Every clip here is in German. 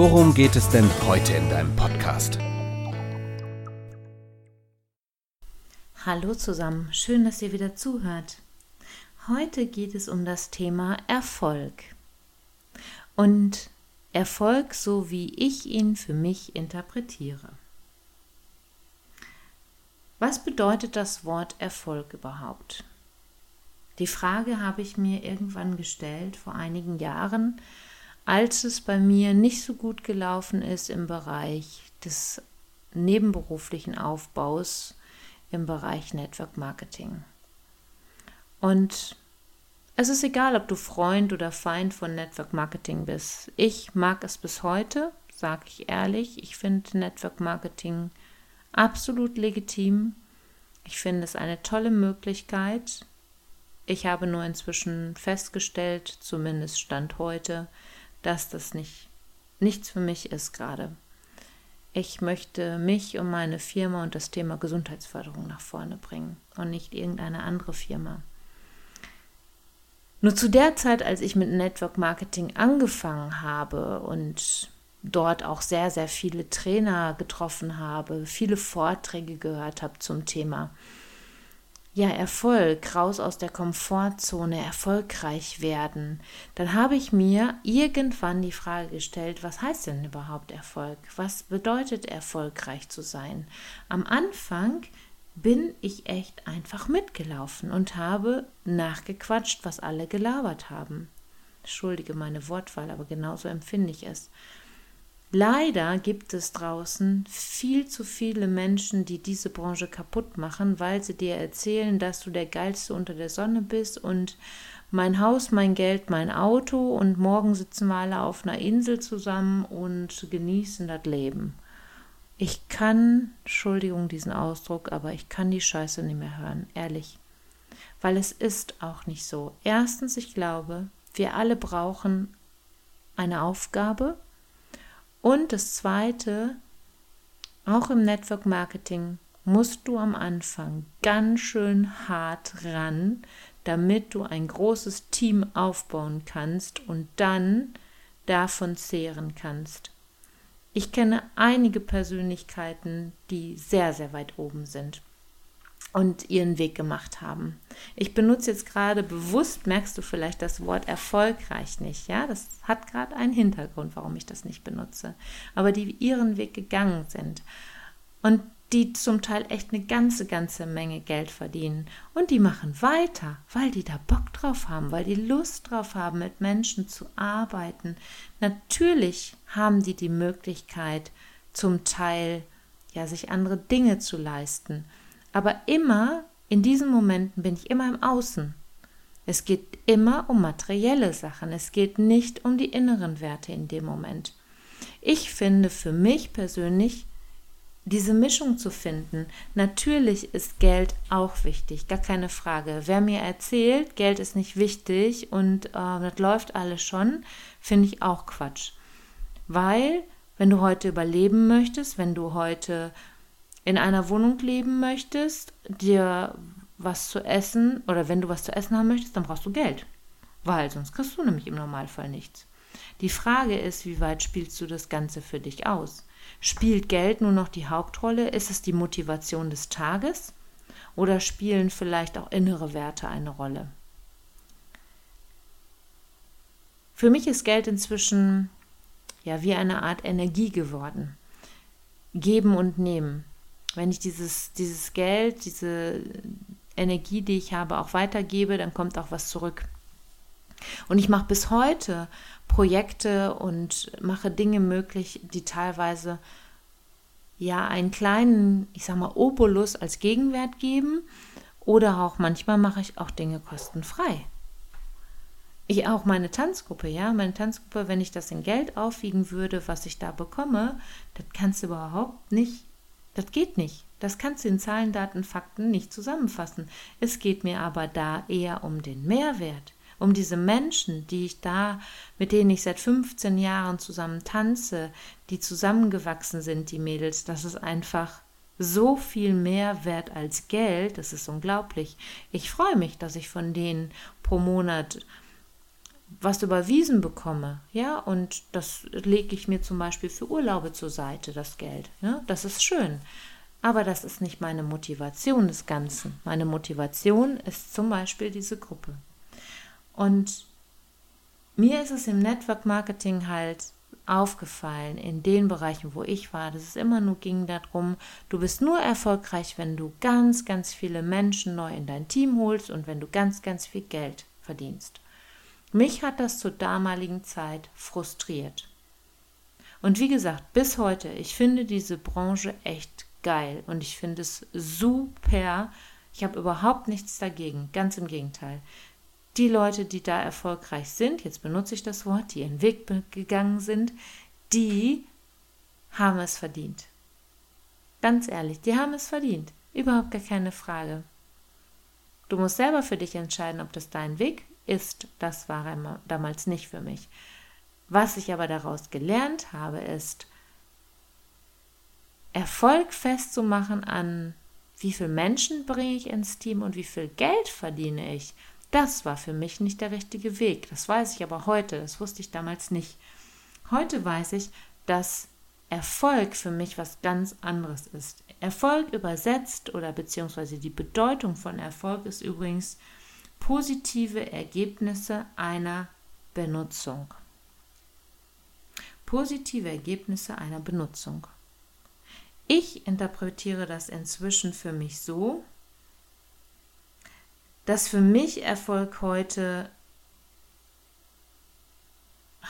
worum geht es denn heute in deinem Podcast? Hallo zusammen, schön, dass ihr wieder zuhört. Heute geht es um das Thema Erfolg. Und Erfolg so, wie ich ihn für mich interpretiere. Was bedeutet das Wort Erfolg überhaupt? Die Frage habe ich mir irgendwann gestellt vor einigen Jahren, als es bei mir nicht so gut gelaufen ist im Bereich des nebenberuflichen Aufbaus im Bereich Network Marketing. Und es ist egal, ob du Freund oder Feind von Network Marketing bist. Ich mag es bis heute, sage ich ehrlich. Ich finde Network Marketing absolut legitim. Ich finde es eine tolle Möglichkeit. Ich habe nur inzwischen festgestellt, zumindest Stand heute, dass das nicht nichts für mich ist gerade. Ich möchte mich und meine Firma und das Thema Gesundheitsförderung nach vorne bringen und nicht irgendeine andere Firma. Nur zu der Zeit, als ich mit Network Marketing angefangen habe und dort auch sehr, sehr viele Trainer getroffen habe, viele Vorträge gehört habe zum Thema. Ja, Erfolg, raus aus der Komfortzone, erfolgreich werden. Dann habe ich mir irgendwann die Frage gestellt, was heißt denn überhaupt Erfolg? Was bedeutet erfolgreich zu sein? Am Anfang bin ich echt einfach mitgelaufen und habe nachgequatscht, was alle gelabert haben. Entschuldige meine Wortwahl, aber genauso empfinde ich es. Leider gibt es draußen viel zu viele Menschen, die diese Branche kaputt machen, weil sie dir erzählen, dass du der Geilste unter der Sonne bist und mein Haus, mein Geld, mein Auto und morgen sitzen wir alle auf einer Insel zusammen und genießen das Leben. Ich kann, Entschuldigung diesen Ausdruck, aber ich kann die Scheiße nicht mehr hören, ehrlich. Weil es ist auch nicht so. Erstens, ich glaube, wir alle brauchen eine Aufgabe, und das Zweite, auch im Network Marketing musst du am Anfang ganz schön hart ran, damit du ein großes Team aufbauen kannst und dann davon zehren kannst. Ich kenne einige Persönlichkeiten, die sehr, sehr weit oben sind und ihren Weg gemacht haben. Ich benutze jetzt gerade bewusst, merkst du vielleicht das Wort erfolgreich nicht, ja? Das hat gerade einen Hintergrund, warum ich das nicht benutze. Aber die ihren Weg gegangen sind und die zum Teil echt eine ganze, ganze Menge Geld verdienen. Und die machen weiter, weil die da Bock drauf haben, weil die Lust drauf haben, mit Menschen zu arbeiten. Natürlich haben die die Möglichkeit, zum Teil ja, sich andere Dinge zu leisten. Aber immer in diesen Momenten bin ich immer im Außen. Es geht immer um materielle Sachen. Es geht nicht um die inneren Werte in dem Moment. Ich finde für mich persönlich diese Mischung zu finden. Natürlich ist Geld auch wichtig, gar keine Frage. Wer mir erzählt, Geld ist nicht wichtig und äh, das läuft alles schon, finde ich auch Quatsch. Weil, wenn du heute überleben möchtest, wenn du heute in einer Wohnung leben möchtest, dir was zu essen oder wenn du was zu essen haben möchtest, dann brauchst du Geld. Weil sonst kriegst du nämlich im Normalfall nichts. Die Frage ist, wie weit spielst du das Ganze für dich aus? Spielt Geld nur noch die Hauptrolle? Ist es die Motivation des Tages? Oder spielen vielleicht auch innere Werte eine Rolle? Für mich ist Geld inzwischen ja wie eine Art Energie geworden. Geben und nehmen wenn ich dieses, dieses Geld, diese Energie, die ich habe, auch weitergebe, dann kommt auch was zurück. Und ich mache bis heute Projekte und mache Dinge möglich, die teilweise ja einen kleinen, ich sag mal, Obolus als Gegenwert geben. Oder auch manchmal mache ich auch Dinge kostenfrei. ich auch meine Tanzgruppe, ja, meine Tanzgruppe, wenn ich das in Geld aufwiegen würde, was ich da bekomme, das kannst du überhaupt nicht, das geht nicht. Das kannst du in Zahlen, Daten, Fakten nicht zusammenfassen. Es geht mir aber da eher um den Mehrwert, um diese Menschen, die ich da, mit denen ich seit 15 Jahren zusammen tanze, die zusammengewachsen sind, die Mädels, das ist einfach so viel mehr wert als Geld, das ist unglaublich. Ich freue mich, dass ich von denen pro Monat was überwiesen bekomme, ja, und das lege ich mir zum Beispiel für Urlaube zur Seite, das Geld, ja, das ist schön. Aber das ist nicht meine Motivation des Ganzen. Meine Motivation ist zum Beispiel diese Gruppe. Und mir ist es im Network Marketing halt aufgefallen, in den Bereichen, wo ich war, dass es immer nur ging darum, du bist nur erfolgreich, wenn du ganz, ganz viele Menschen neu in dein Team holst und wenn du ganz, ganz viel Geld verdienst. Mich hat das zur damaligen Zeit frustriert. Und wie gesagt, bis heute, ich finde diese Branche echt geil und ich finde es super. Ich habe überhaupt nichts dagegen, ganz im Gegenteil. Die Leute, die da erfolgreich sind, jetzt benutze ich das Wort, die ihren Weg gegangen sind, die haben es verdient. Ganz ehrlich, die haben es verdient. Überhaupt gar keine Frage. Du musst selber für dich entscheiden, ob das dein Weg ist. Das war damals nicht für mich. Was ich aber daraus gelernt habe, ist, Erfolg festzumachen an, wie viele Menschen bringe ich ins Team und wie viel Geld verdiene ich, das war für mich nicht der richtige Weg. Das weiß ich aber heute, das wusste ich damals nicht. Heute weiß ich, dass Erfolg für mich was ganz anderes ist. Erfolg übersetzt oder beziehungsweise die Bedeutung von Erfolg ist übrigens positive Ergebnisse einer Benutzung. Positive Ergebnisse einer Benutzung. Ich interpretiere das inzwischen für mich so, dass für mich Erfolg heute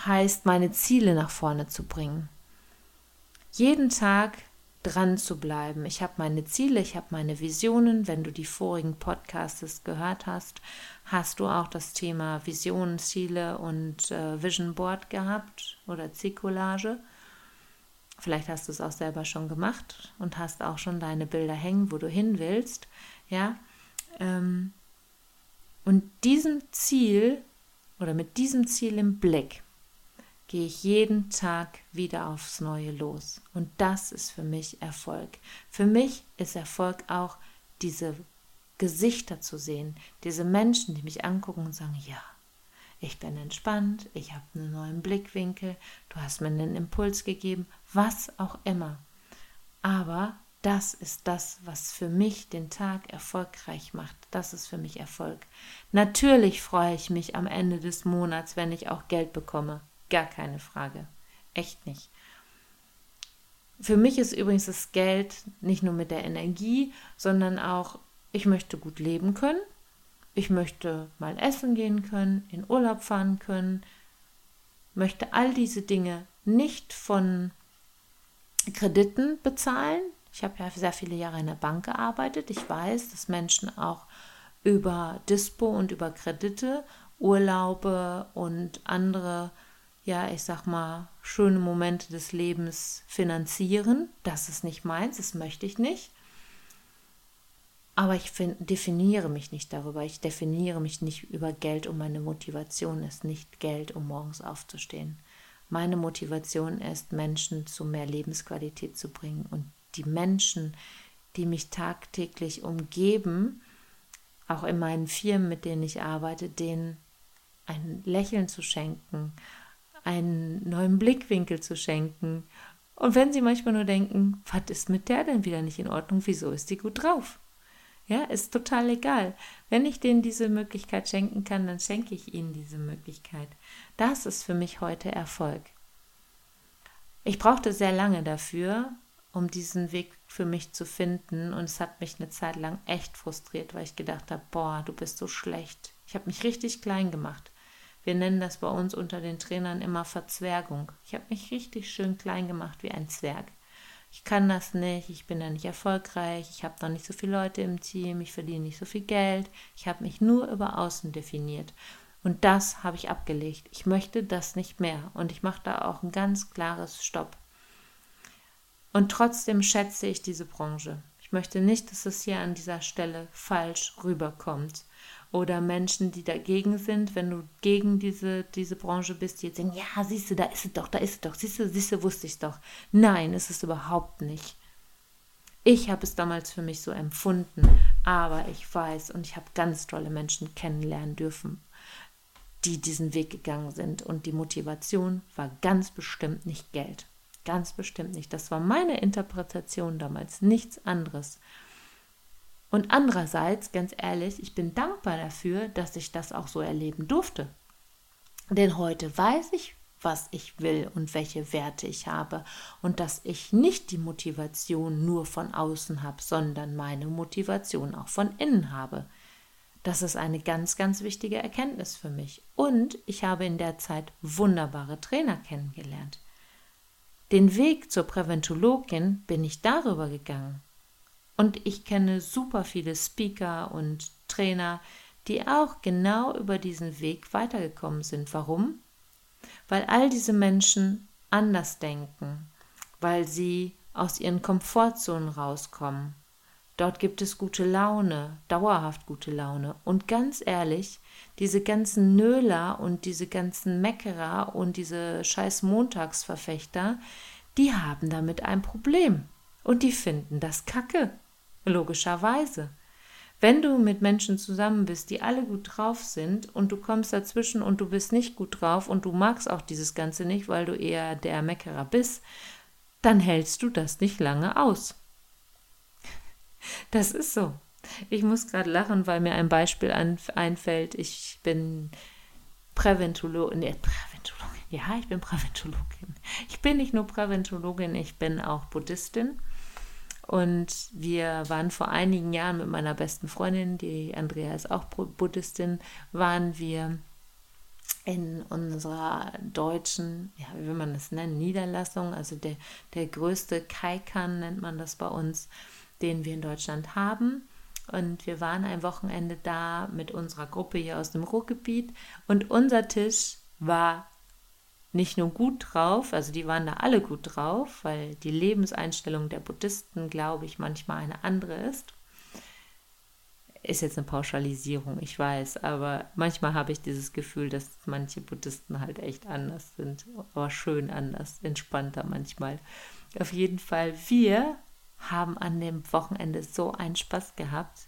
heißt, meine Ziele nach vorne zu bringen. Jeden Tag dran zu bleiben. Ich habe meine Ziele, ich habe meine Visionen. Wenn du die vorigen Podcasts gehört hast, hast du auch das Thema Visionen, Ziele und äh, Vision Board gehabt oder Zielcollage. Vielleicht hast du es auch selber schon gemacht und hast auch schon deine Bilder hängen, wo du hin willst. Ja. Ähm, und diesem Ziel oder mit diesem Ziel im Blick gehe ich jeden Tag wieder aufs Neue los. Und das ist für mich Erfolg. Für mich ist Erfolg auch diese Gesichter zu sehen, diese Menschen, die mich angucken und sagen, ja, ich bin entspannt, ich habe einen neuen Blickwinkel, du hast mir einen Impuls gegeben, was auch immer. Aber das ist das, was für mich den Tag erfolgreich macht. Das ist für mich Erfolg. Natürlich freue ich mich am Ende des Monats, wenn ich auch Geld bekomme. Gar keine Frage. Echt nicht. Für mich ist übrigens das Geld nicht nur mit der Energie, sondern auch, ich möchte gut leben können ich möchte mal essen gehen können, in Urlaub fahren können, möchte all diese Dinge nicht von Krediten bezahlen. Ich habe ja sehr viele Jahre in der Bank gearbeitet. Ich weiß, dass Menschen auch über Dispo und über Kredite Urlaube und andere, ja, ich sag mal, schöne Momente des Lebens finanzieren. Das ist nicht meins, das möchte ich nicht. Aber ich find, definiere mich nicht darüber. Ich definiere mich nicht über Geld und meine Motivation ist nicht Geld, um morgens aufzustehen. Meine Motivation ist, Menschen zu mehr Lebensqualität zu bringen und die Menschen, die mich tagtäglich umgeben, auch in meinen Firmen, mit denen ich arbeite, denen ein Lächeln zu schenken, einen neuen Blickwinkel zu schenken. Und wenn sie manchmal nur denken, was ist mit der denn wieder nicht in Ordnung, wieso ist die gut drauf? Ja, ist total egal. Wenn ich denen diese Möglichkeit schenken kann, dann schenke ich ihnen diese Möglichkeit. Das ist für mich heute Erfolg. Ich brauchte sehr lange dafür, um diesen Weg für mich zu finden und es hat mich eine Zeit lang echt frustriert, weil ich gedacht habe, boah, du bist so schlecht. Ich habe mich richtig klein gemacht. Wir nennen das bei uns unter den Trainern immer Verzwergung. Ich habe mich richtig schön klein gemacht wie ein Zwerg ich kann das nicht, ich bin da nicht erfolgreich, ich habe noch nicht so viele Leute im Team, ich verdiene nicht so viel Geld, ich habe mich nur über Außen definiert. Und das habe ich abgelegt. Ich möchte das nicht mehr. Und ich mache da auch ein ganz klares Stopp. Und trotzdem schätze ich diese Branche. Ich möchte nicht, dass es hier an dieser Stelle falsch rüberkommt. Oder Menschen, die dagegen sind, wenn du gegen diese, diese Branche bist, die jetzt sagen, ja, siehst du, da ist es doch, da ist es doch, siehst du, siehst du, wusste ich doch. Nein, ist es überhaupt nicht. Ich habe es damals für mich so empfunden, aber ich weiß und ich habe ganz tolle Menschen kennenlernen dürfen, die diesen Weg gegangen sind. Und die Motivation war ganz bestimmt nicht Geld. Ganz bestimmt nicht. Das war meine Interpretation damals, nichts anderes. Und andererseits, ganz ehrlich, ich bin dankbar dafür, dass ich das auch so erleben durfte. Denn heute weiß ich, was ich will und welche Werte ich habe und dass ich nicht die Motivation nur von außen habe, sondern meine Motivation auch von innen habe. Das ist eine ganz, ganz wichtige Erkenntnis für mich. Und ich habe in der Zeit wunderbare Trainer kennengelernt. Den Weg zur Präventologin bin ich darüber gegangen. Und ich kenne super viele Speaker und Trainer, die auch genau über diesen Weg weitergekommen sind. Warum? Weil all diese Menschen anders denken, weil sie aus ihren Komfortzonen rauskommen. Dort gibt es gute Laune, dauerhaft gute Laune. Und ganz ehrlich, diese ganzen Nöler und diese ganzen Meckerer und diese scheiß Montagsverfechter, die haben damit ein Problem. Und die finden das Kacke. Logischerweise. Wenn du mit Menschen zusammen bist, die alle gut drauf sind und du kommst dazwischen und du bist nicht gut drauf und du magst auch dieses Ganze nicht, weil du eher der Meckerer bist, dann hältst du das nicht lange aus. Das ist so. Ich muss gerade lachen, weil mir ein Beispiel einfällt. Ich bin Präventologin. Nee, Präventologin. Ja, ich bin Präventologin. Ich bin nicht nur Präventologin, ich bin auch Buddhistin. Und wir waren vor einigen Jahren mit meiner besten Freundin, die Andrea ist auch Buddhistin, waren wir in unserer deutschen, ja, wie will man das nennen, Niederlassung, also der, der größte Kaikan nennt man das bei uns, den wir in Deutschland haben. Und wir waren ein Wochenende da mit unserer Gruppe hier aus dem Ruhrgebiet und unser Tisch war nicht nur gut drauf, also die waren da alle gut drauf, weil die Lebenseinstellung der Buddhisten, glaube ich, manchmal eine andere ist. Ist jetzt eine Pauschalisierung, ich weiß, aber manchmal habe ich dieses Gefühl, dass manche Buddhisten halt echt anders sind, aber schön anders, entspannter manchmal. Auf jeden Fall, wir haben an dem Wochenende so einen Spaß gehabt.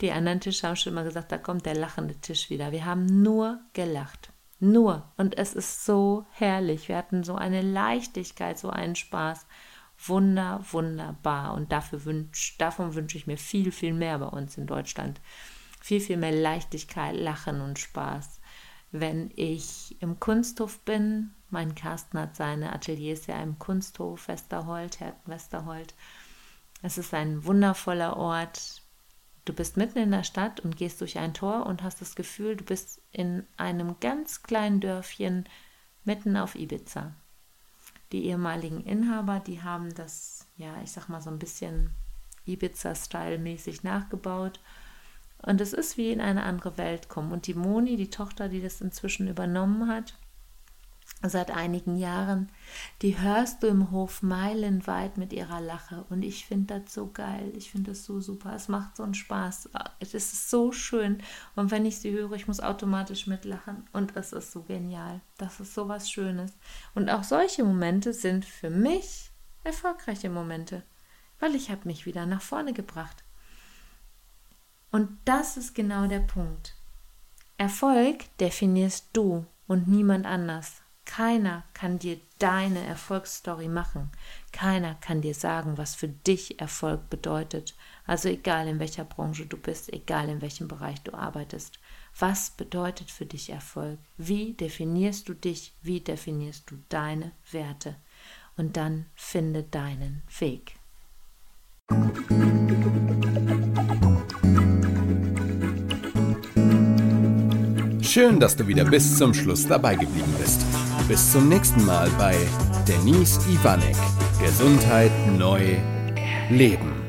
Die anderen Tische haben schon immer gesagt, da kommt der lachende Tisch wieder. Wir haben nur gelacht. Nur. Und es ist so herrlich. Wir hatten so eine Leichtigkeit, so einen Spaß. Wunder, wunderbar. Und dafür wünsch, davon wünsche ich mir viel, viel mehr bei uns in Deutschland. Viel, viel mehr Leichtigkeit, Lachen und Spaß. Wenn ich im Kunsthof bin, mein Carsten hat seine Ateliers ja im Kunsthof Westerhold, Herten Westerhold. Es ist ein wundervoller Ort, Du bist mitten in der Stadt und gehst durch ein Tor und hast das Gefühl, du bist in einem ganz kleinen Dörfchen mitten auf Ibiza. Die ehemaligen Inhaber, die haben das, ja, ich sag mal so ein bisschen Ibiza-Style-mäßig nachgebaut. Und es ist wie in eine andere Welt kommen. Und die Moni, die Tochter, die das inzwischen übernommen hat, seit einigen Jahren, die hörst du im Hof meilenweit mit ihrer Lache. Und ich finde das so geil. Ich finde das so super. Es macht so einen Spaß. Es ist so schön. Und wenn ich sie höre, ich muss automatisch mitlachen. Und es ist so genial. Das ist so was Schönes. Und auch solche Momente sind für mich erfolgreiche Momente. Weil ich habe mich wieder nach vorne gebracht. Und das ist genau der Punkt. Erfolg definierst du und niemand anders. Keiner kann dir deine Erfolgsstory machen. Keiner kann dir sagen, was für dich Erfolg bedeutet. Also egal in welcher Branche du bist, egal in welchem Bereich du arbeitest. Was bedeutet für dich Erfolg? Wie definierst du dich? Wie definierst du deine Werte? Und dann finde deinen Weg. Schön, dass du wieder bis zum Schluss dabei geblieben bist. Bis zum nächsten Mal bei Denise Ivanek. Gesundheit neu leben.